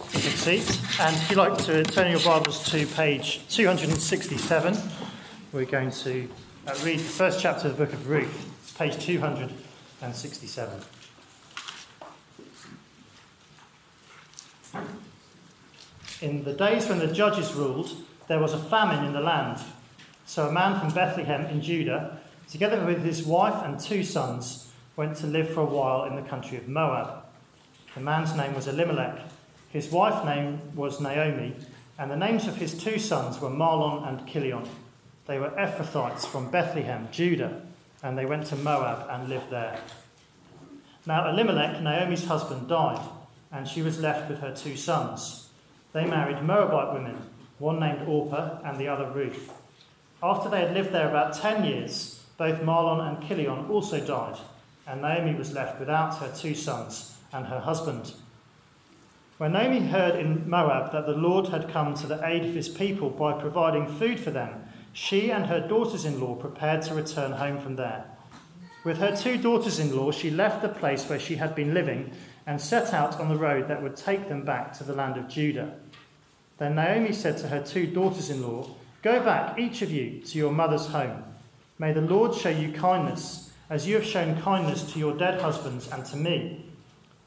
a good seat. And if you'd like to turn your Bibles to page 267, we're going to uh, read the first chapter of the book of Ruth, it's page 267. In the days when the judges ruled, there was a famine in the land. So a man from Bethlehem in Judah, together with his wife and two sons, went to live for a while in the country of Moab. The man's name was Elimelech. His wife's name was Naomi, and the names of his two sons were Mahlon and Kilion. They were Ephrathites from Bethlehem, Judah, and they went to Moab and lived there. Now Elimelech, Naomi's husband, died, and she was left with her two sons. They married Moabite women, one named Orpah and the other Ruth. After they had lived there about ten years, both Mahlon and Kilion also died, and Naomi was left without her two sons and her husband. When Naomi heard in Moab that the Lord had come to the aid of his people by providing food for them, she and her daughters in law prepared to return home from there. With her two daughters in law, she left the place where she had been living and set out on the road that would take them back to the land of Judah. Then Naomi said to her two daughters in law, Go back, each of you, to your mother's home. May the Lord show you kindness, as you have shown kindness to your dead husbands and to me.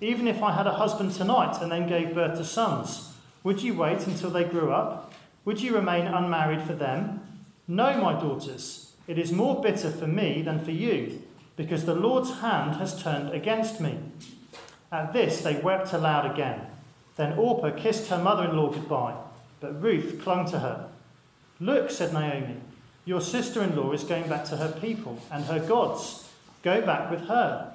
Even if I had a husband tonight and then gave birth to sons, would you wait until they grew up? Would you remain unmarried for them? No, my daughters, it is more bitter for me than for you, because the Lord's hand has turned against me. At this they wept aloud again. Then Orpah kissed her mother in law goodbye, but Ruth clung to her. Look, said Naomi, your sister in law is going back to her people and her gods. Go back with her.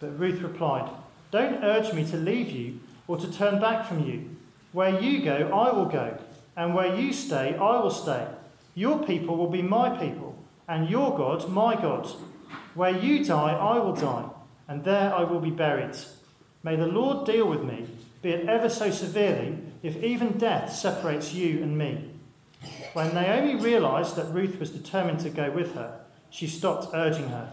But Ruth replied, don't urge me to leave you or to turn back from you. Where you go, I will go, and where you stay, I will stay. Your people will be my people, and your God, my God. Where you die, I will die, and there I will be buried. May the Lord deal with me, be it ever so severely, if even death separates you and me. When Naomi realized that Ruth was determined to go with her, she stopped urging her.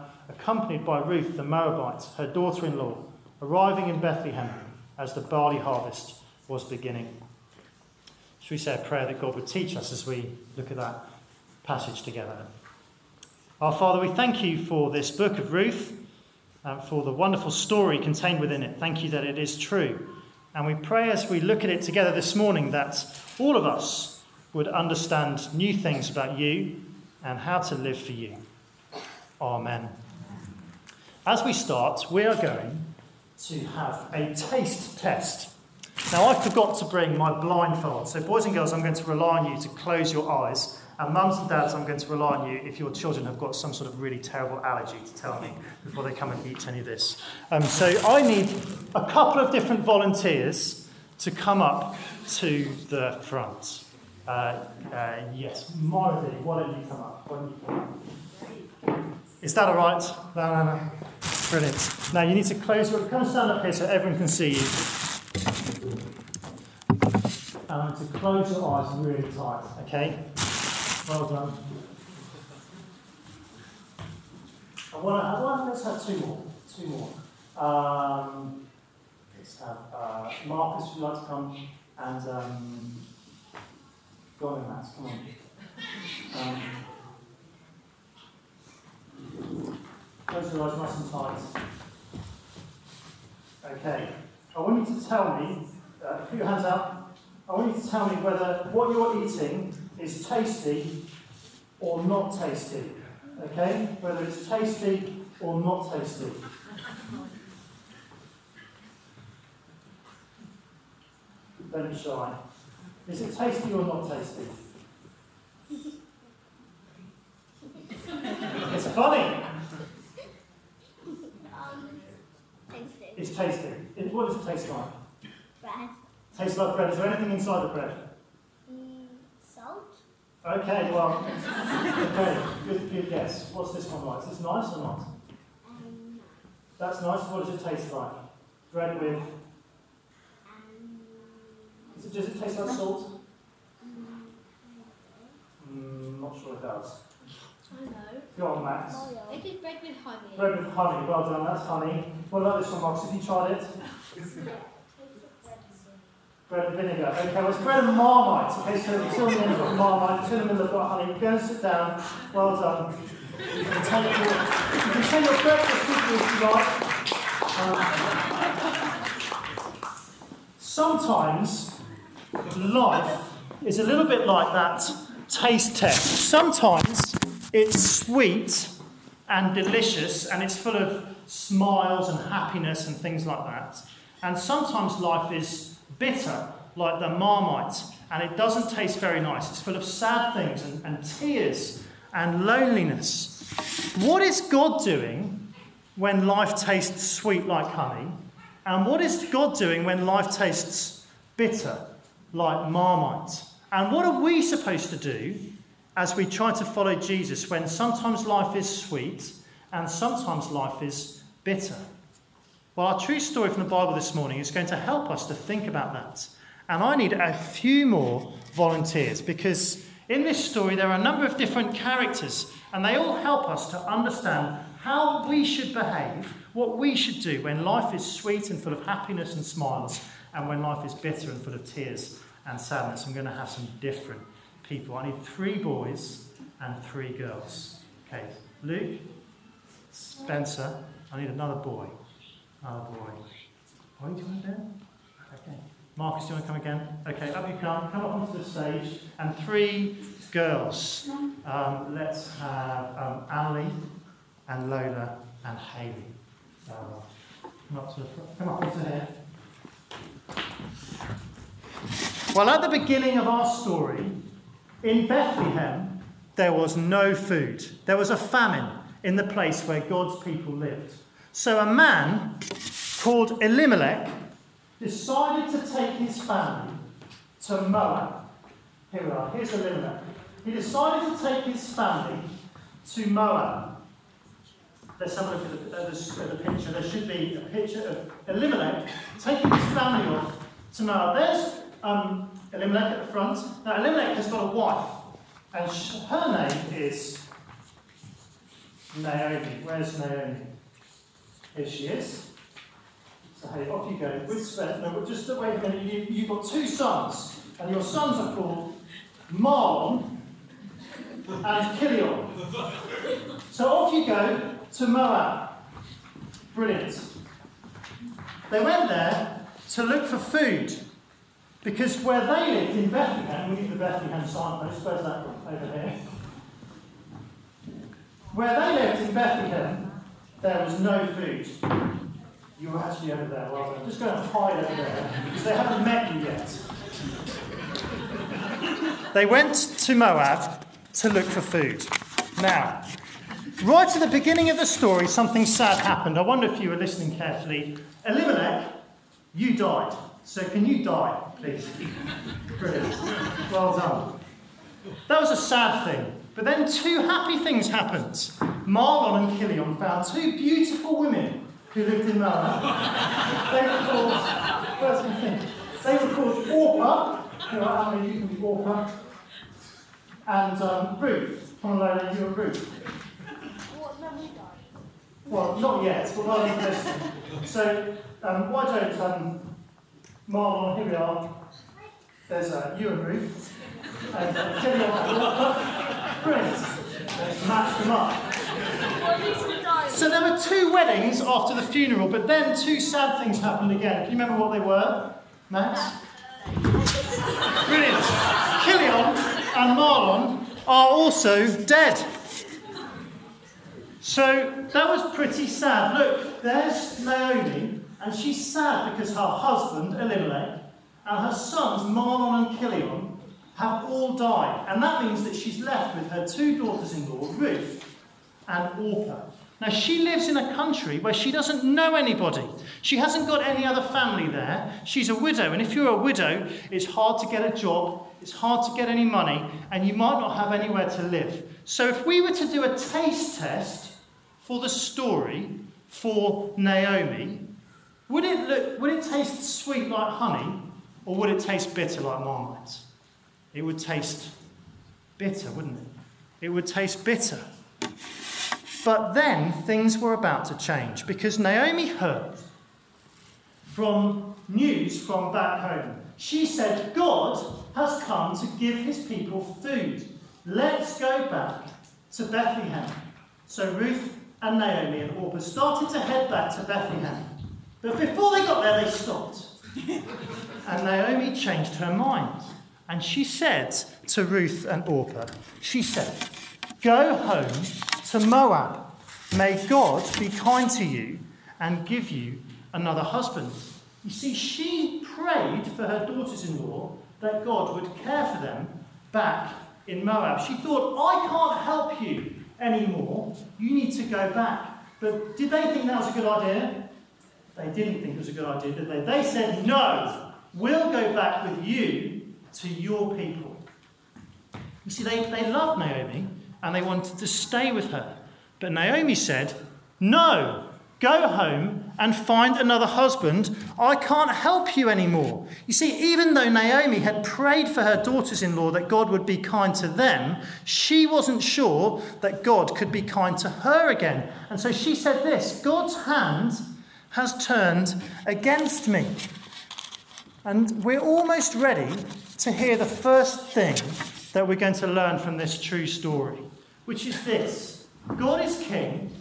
accompanied by Ruth the Moabite, her daughter in law, arriving in Bethlehem as the barley harvest was beginning. Should we say a prayer that God would teach us as we look at that passage together? Our Father, we thank you for this book of Ruth and for the wonderful story contained within it. Thank you that it is true. And we pray as we look at it together this morning that all of us would understand new things about you and how to live for you. Amen. As we start, we are going to have a taste test. Now, I forgot to bring my blindfold. So, boys and girls, I'm going to rely on you to close your eyes. And mums and dads, I'm going to rely on you if your children have got some sort of really terrible allergy to tell me before they come and eat any of this. Um, so, I need a couple of different volunteers to come up to the front. Uh, uh, yes, Marty, why don't you come up? Why don't you come up? Is that all right? No, no, no. Brilliant. Now you need to close your. Come stand up here so everyone can see you. And to close your eyes really tight. Okay. Well done. I want to have one. Let's have two more. Two more. Um, let's have uh, Marcus. Would you like to come and um, go on, Matt. Come on. Um, Close your eyes nice and tight. Okay. I want you to tell me, uh, put your hands up, I want you to tell me whether what you're eating is tasty or not tasty. Okay? Whether it's tasty or not tasty. Don't be shy. Is it tasty or not tasty? it's funny. It's tasty. It, what does it taste like? Bread. Tastes like bread. Is there anything inside the bread? Mm, salt. Okay, well, okay, good, good guess. What's this one like? Is this nice or not? Um, That's nice. What does it taste like? Bread with. um, Is it, does it taste like salt? mm, Mm, not sure it does. I know. Go on, Max. It is bread with honey. Bread with honey. Well done. That's honey. What about this one, Max? Have you tried it? Bread and vinegar. Okay, well, it's bread and marmite. Okay, so the two of them have got marmite, two of them have got honey. Go and sit down. Well done. You can take your, you can take your breakfast with you if you like. Um, sometimes life is a little bit like that taste test. Sometimes it's sweet and delicious and it's full of smiles and happiness and things like that. And sometimes life is bitter, like the marmite, and it doesn't taste very nice. It's full of sad things and, and tears and loneliness. What is God doing when life tastes sweet like honey? And what is God doing when life tastes bitter like marmite? And what are we supposed to do as we try to follow Jesus when sometimes life is sweet and sometimes life is bitter? Well, our true story from the Bible this morning is going to help us to think about that. And I need a few more volunteers because in this story there are a number of different characters and they all help us to understand how we should behave, what we should do when life is sweet and full of happiness and smiles, and when life is bitter and full of tears and sadness. I'm going to have some different people. I need three boys and three girls. Okay, Luke, Spencer, I need another boy. Another boy. Boy, do you want to do it? Okay. Marcus, do you want to come again? Okay, up you come. Come up onto the stage. And three girls. Um, let's have um, Ali and Lola and Haley. Uh, come up to the front. Come up onto here. Well, at the beginning of our story, in Bethlehem, there was no food. There was a famine in the place where God's people lived. So a man called Elimelech decided to take his family to Moab. Here we are. Here's Elimelech. He decided to take his family to Moab. Let's have a look at the, at the, at the picture. There should be a picture of Elimelech taking his family off to Moab. There's um, Elimelech at the front. Now, Elimelech has got a wife, and her name is Naomi. Where's Naomi? Here she is. So, hey, off you go. With Sven, no, just wait a minute. You, you've got two sons, and your sons are called Mahlon and Kilion. So off you go to Moab. Brilliant. They went there to look for food. Because where they lived in Bethlehem, we need the Bethlehem signpost, where's that? Over here. Where they lived in Bethlehem, there was no food. You were actually over there, well done. Just go and hide over there, because they haven't met you yet. They went to Moab to look for food. Now, right at the beginning of the story, something sad happened. I wonder if you were listening carefully. Elimelech, you died. So can you die, please? Brilliant. Well done. That was a sad thing. But then two happy things happened. Mahlon and Kilion found two beautiful women who lived in Moab. They were called, where's my thing? They were called know, how many you can be Orpah? And um, Ruth. On, you and Ruth. What then we died? Well, not yet, but you're. So, um, why don't um, Mahlon, here we are. There's uh, you and Ruth. And uh, Kelly. Brilliant. Let's match them up. So there were two weddings after the funeral, but then two sad things happened again. Can you remember what they were, Max? Brilliant. Kilion and Mahlon are also dead. So that was pretty sad. Look, there's Naomi, and she's sad because her husband, Elimelech, and her sons, Mahlon and Chilion, have all died. And that means that she's left with her two daughters in law, Ruth and Orpah. Now, she lives in a country where she doesn't know anybody. She hasn't got any other family there. She's a widow, and if you're a widow, it's hard to get a job, it's hard to get any money, and you might not have anywhere to live. So, if we were to do a taste test for the story for Naomi, would it, look, would it taste sweet like honey, or would it taste bitter like marmite? It would taste bitter, wouldn't it? It would taste bitter. But then things were about to change because Naomi heard from news from back home. She said, God has come to give his people food. Let's go back to Bethlehem. So Ruth and Naomi and Orpah started to head back to Bethlehem. But before they got there, they stopped. and Naomi changed her mind. And she said to Ruth and Orpah, she said, Go home to Moab. May God be kind to you and give you another husband. You see, she prayed for her daughters in law that God would care for them back in Moab. She thought, I can't help you anymore. You need to go back. But did they think that was a good idea? They didn't think it was a good idea, did they? They said, No, we'll go back with you to your people. You see, they, they loved Naomi and they wanted to stay with her. But Naomi said, No, go home and find another husband. I can't help you anymore. You see, even though Naomi had prayed for her daughters in law that God would be kind to them, she wasn't sure that God could be kind to her again. And so she said this God's hand has turned against me. And we're almost ready to hear the first thing that we're going to learn from this true story, which is this God is king,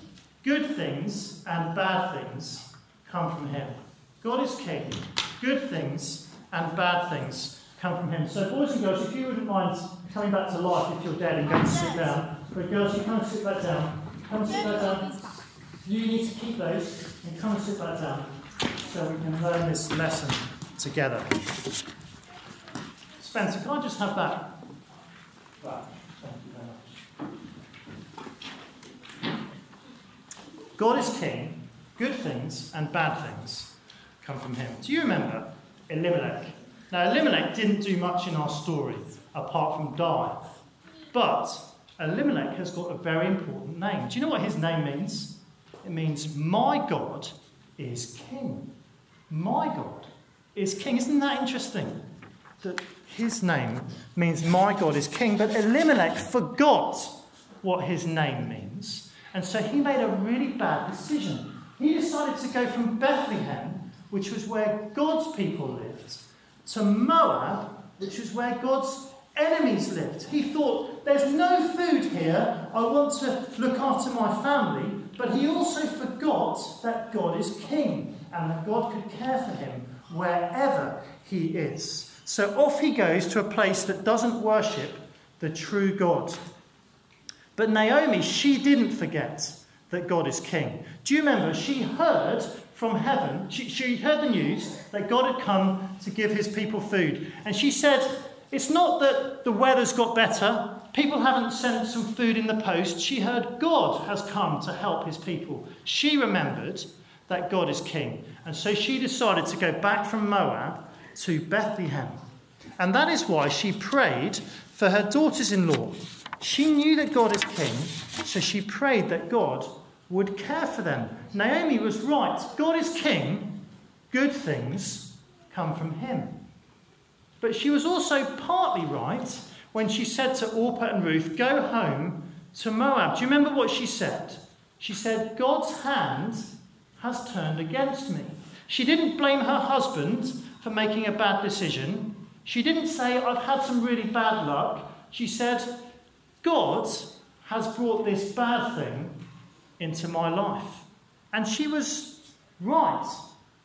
good things and bad things come from him. God is king, good things and bad things come from him. So, boys and girls, if you wouldn't mind coming back to life if you're dead and going to sit down, but girls, you come and sit back down. Come and sit back down. You need to keep those and come and sit back down so we can learn this lesson together. Spencer, can I just have that? Right. Thank you very much. God is king. Good things and bad things come from him. Do you remember Elimelech? Now, Elimelech didn't do much in our story apart from die. But Elimelech has got a very important name. Do you know what his name means? It means, My God is king. My God is king. Isn't that interesting? That his name means, My God is king. But Elimelech forgot what his name means. And so he made a really bad decision. He decided to go from Bethlehem, which was where God's people lived, to Moab, which was where God's enemies lived. He thought, there's no food here. I want to look after my family. But he also forgot that God is king and that God could care for him wherever he is. So off he goes to a place that doesn't worship the true God. But Naomi, she didn't forget that God is king. Do you remember? She heard from heaven, she, she heard the news that God had come to give his people food. And she said, It's not that the weather's got better, people haven't sent some food in the post. She heard God has come to help his people. She remembered that God is king. And so she decided to go back from Moab to Bethlehem. And that is why she prayed for her daughters in law. She knew that God is king, so she prayed that God would care for them. Naomi was right. God is king. Good things come from him. But she was also partly right when she said to Orpah and Ruth, Go home to Moab. Do you remember what she said? She said, God's hand has turned against me. She didn't blame her husband for making a bad decision. She didn't say, I've had some really bad luck. She said, God has brought this bad thing into my life. And she was right,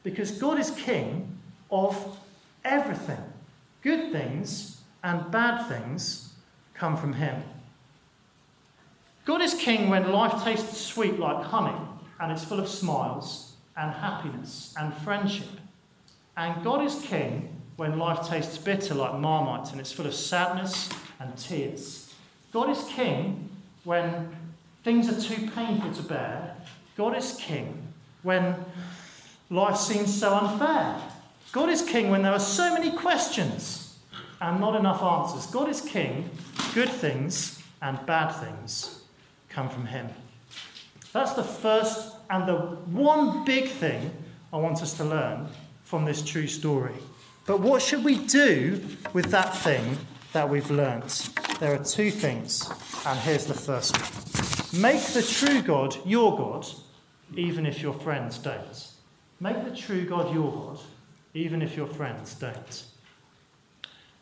because God is king of everything. Good things and bad things come from him. God is king when life tastes sweet like honey and it's full of smiles and happiness and friendship. And God is king when life tastes bitter like marmite and it's full of sadness and tears. God is king when things are too painful to bear. God is king when life seems so unfair. God is king when there are so many questions and not enough answers. God is king, good things and bad things come from him. That's the first and the one big thing I want us to learn from this true story. But what should we do with that thing that we've learnt? There are two things, and here's the first one. Make the true God your God, even if your friends don't. Make the true God your God, even if your friends don't.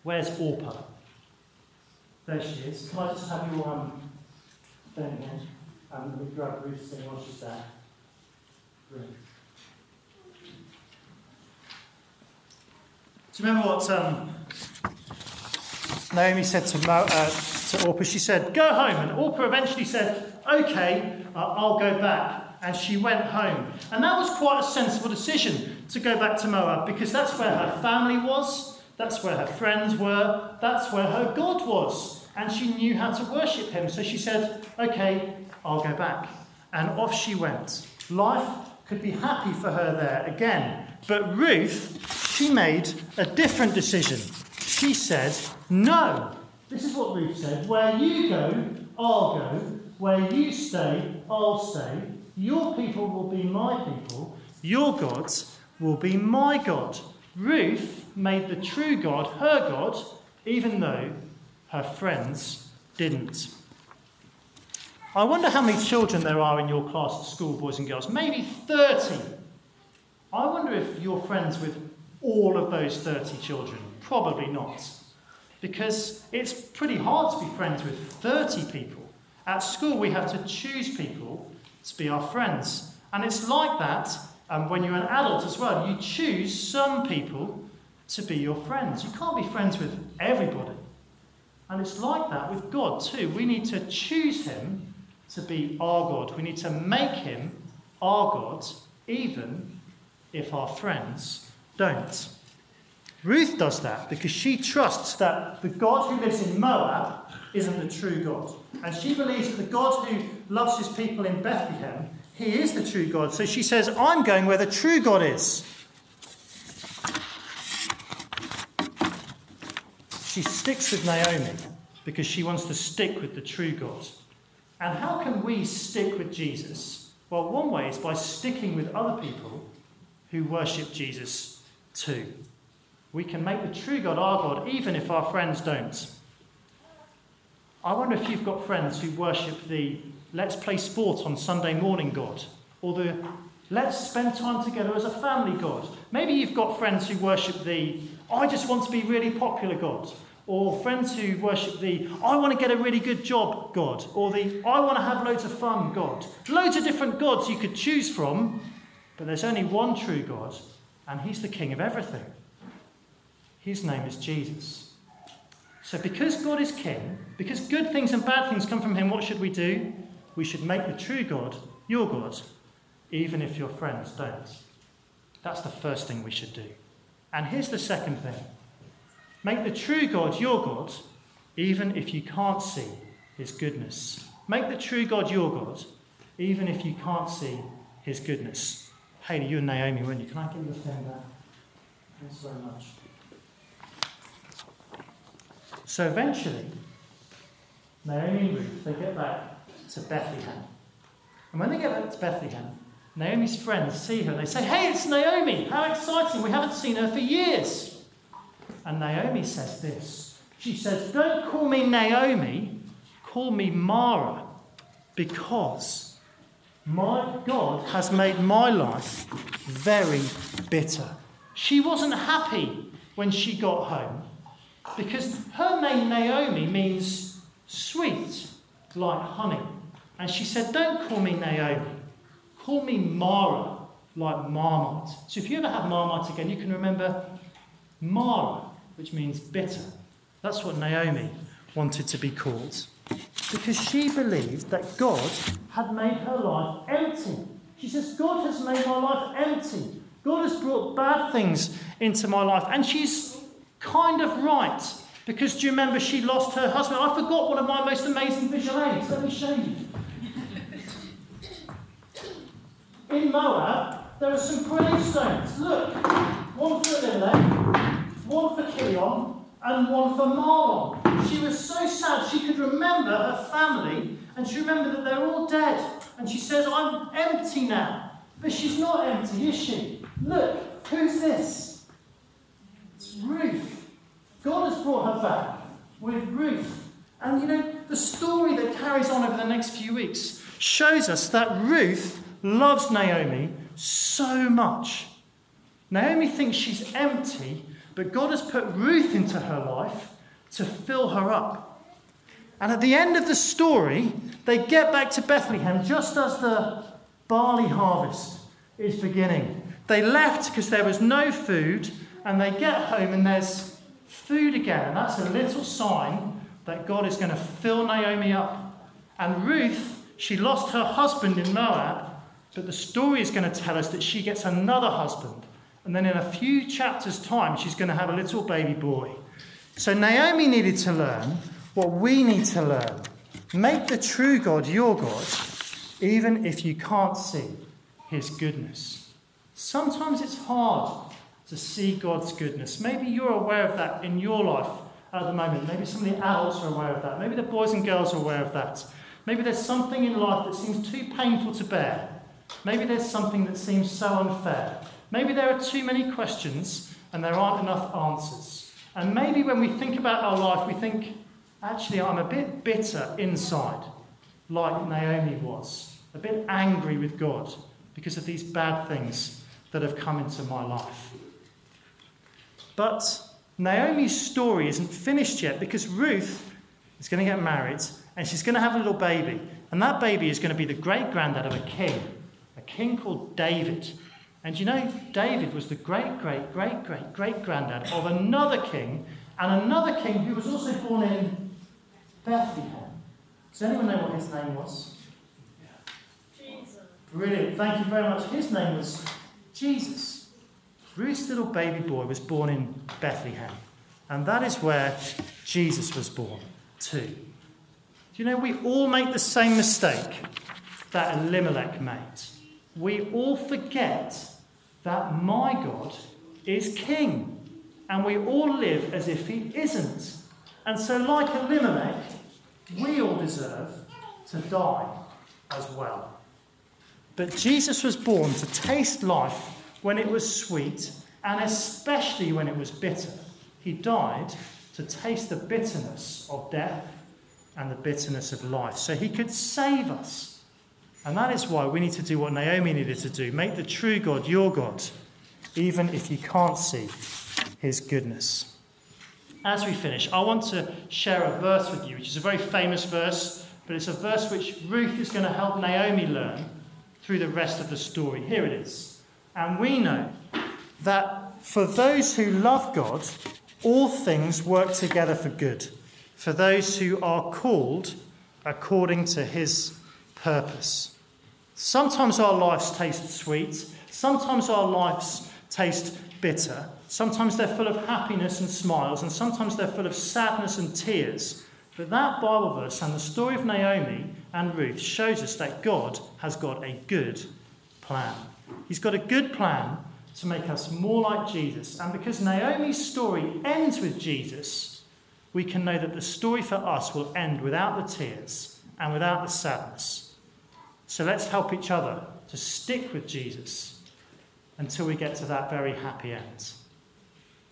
Where's Orpah? There she is. Can I just have your um, thing again? Um, let me grab Ruth's thing while she's there. Ruth. Do you remember what um, Naomi said to, Mo, uh, to Orpah? She said, Go home. And Orpah eventually said, Okay, uh, I'll go back. And she went home. And that was quite a sensible decision to go back to Moab because that's where her family was, that's where her friends were, that's where her God was. And she knew how to worship him. So she said, Okay, I'll go back. And off she went. Life could be happy for her there again. But Ruth, she made a different decision. She said, No. This is what Ruth said Where you go, I'll go. Where you stay, I'll stay. Your people will be my people. Your gods will be my God. Ruth made the true God her God, even though her friends didn't. I wonder how many children there are in your class at school, boys and girls. Maybe 30. I wonder if you're friends with all of those 30 children. Probably not. Because it's pretty hard to be friends with 30 people. At school, we have to choose people to be our friends. And it's like that um, when you're an adult as well. You choose some people to be your friends. You can't be friends with everybody. And it's like that with God too. We need to choose Him to be our God. We need to make him our God, even if our friends don't. Ruth does that because she trusts that the God who lives in Moab isn't the true God. And she believes that the God who loves his people in Bethlehem, he is the true God. So she says, I'm going where the true God is. She sticks with Naomi because she wants to stick with the true God. And how can we stick with Jesus? Well, one way is by sticking with other people who worship Jesus too. We can make the true God our God even if our friends don't. I wonder if you've got friends who worship the let's play sport on Sunday morning God or the let's spend time together as a family God. Maybe you've got friends who worship the I just want to be really popular God or friends who worship the I want to get a really good job God, or the I want to have loads of fun God. Loads of different gods you could choose from, but there's only one true God, and He's the King of everything. His name is Jesus. So, because God is King, because good things and bad things come from Him, what should we do? We should make the true God your God, even if your friends don't. That's the first thing we should do. And here's the second thing Make the true God your God, even if you can't see his goodness. Make the true God your God, even if you can't see his goodness. Haley, you and Naomi, weren't you? Can I give you a back? Thanks very much. So eventually, Naomi and Ruth, they get back to Bethlehem. And when they get back to Bethlehem, Naomi's friends see her they say, Hey, it's Naomi! How exciting! We haven't seen her for years. And Naomi says this She says, Don't call me Naomi, call me Mara, because my God has made my life very bitter. She wasn't happy when she got home because her name Naomi means sweet, like honey. And she said, Don't call me Naomi, call me Mara, like marmite. So if you ever have marmite again, you can remember Mara which means bitter. That's what Naomi wanted to be called? Because she believed that God had made her life empty. She says, God has made my life empty. God has brought bad things into my life. And she's kind of right. Because do you remember she lost her husband? I forgot one of my most amazing visual aids. Let me show you. In Moab, there are some gravestones. Look, one for Elimelech, one for Kilion, and one for Mahlon. She was so sad she could remember her family, and she remembered that they're all dead. And she says, I'm empty now. But she's not empty, is she? Look, who's this? It's Ruth. God has brought her back with Ruth. And you know, the story that carries on over the next few weeks shows us that Ruth loves Naomi so much. Naomi thinks she's empty, but God has put Ruth into her life to fill her up. And at the end of the story, they get back to Bethlehem just as the barley harvest is beginning. They left because there was no food, and they get home and there's food again. That's a little sign that God is going to fill Naomi up. And Ruth, she lost her husband in Moab, but the story is going to tell us that she gets another husband. And then in a few chapters' time, she's going to have a little baby boy. So Naomi needed to learn what we need to learn. Make the true God your God, even if you can't see his goodness. Sometimes it's hard to see God's goodness. Maybe you're aware of that in your life at the moment. Maybe some of the adults are aware of that. Maybe the boys and girls are aware of that. Maybe there's something in life that seems too painful to bear. Maybe there's something that seems so unfair. Maybe there are too many questions and there aren't enough answers. And maybe when we think about our life, we think, actually, I'm a bit bitter inside, like Naomi was, a bit angry with God because of these bad things that have come into my life. But Naomi's story isn't finished yet because Ruth is going to get married and she's going to have a little baby. And that baby is going to be the great granddad of a king, a king called David. And you know, David was the great, great, great, great, great granddad of another king, and another king who was also born in Bethlehem. Does anyone know what his name was? Jesus. Brilliant. Thank you very much. His name was Jesus. Ruth's little baby boy was born in Bethlehem. And that is where Jesus was born too. Do you know, we all make the same mistake that Elimelech made. We all forget that my God is king. And we all live as if he isn't. And so, like Elimelech, we all deserve to die as well. But Jesus was born to taste life when it was sweet and especially when it was bitter. He died to taste the bitterness of death and the bitterness of life so he could save us. And that is why we need to do what Naomi needed to do make the true God your God, even if you can't see his goodness. As we finish, I want to share a verse with you, which is a very famous verse, but it's a verse which Ruth is going to help Naomi learn through the rest of the story. Here it is. And we know that for those who love God, all things work together for good, for those who are called according to his purpose. Sometimes our lives taste sweet, sometimes our lives taste bitter, sometimes they're full of happiness and smiles, and sometimes they're full of sadness and tears. But that Bible verse and the story of Naomi and Ruth shows us that God has got a good plan. He's got a good plan to make us more like Jesus. And because Naomi's story ends with Jesus, we can know that the story for us will end without the tears and without the sadness. So let's help each other to stick with Jesus until we get to that very happy end.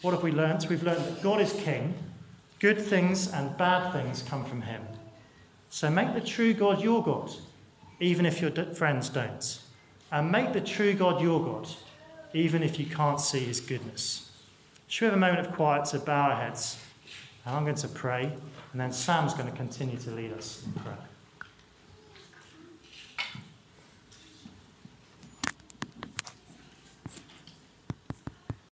What have we learnt? We've learned that God is king, good things and bad things come from him. So make the true God your God, even if your friends don't. And make the true God your God, even if you can't see his goodness. Should we have a moment of quiet to bow our heads? And I'm going to pray, and then Sam's going to continue to lead us in prayer.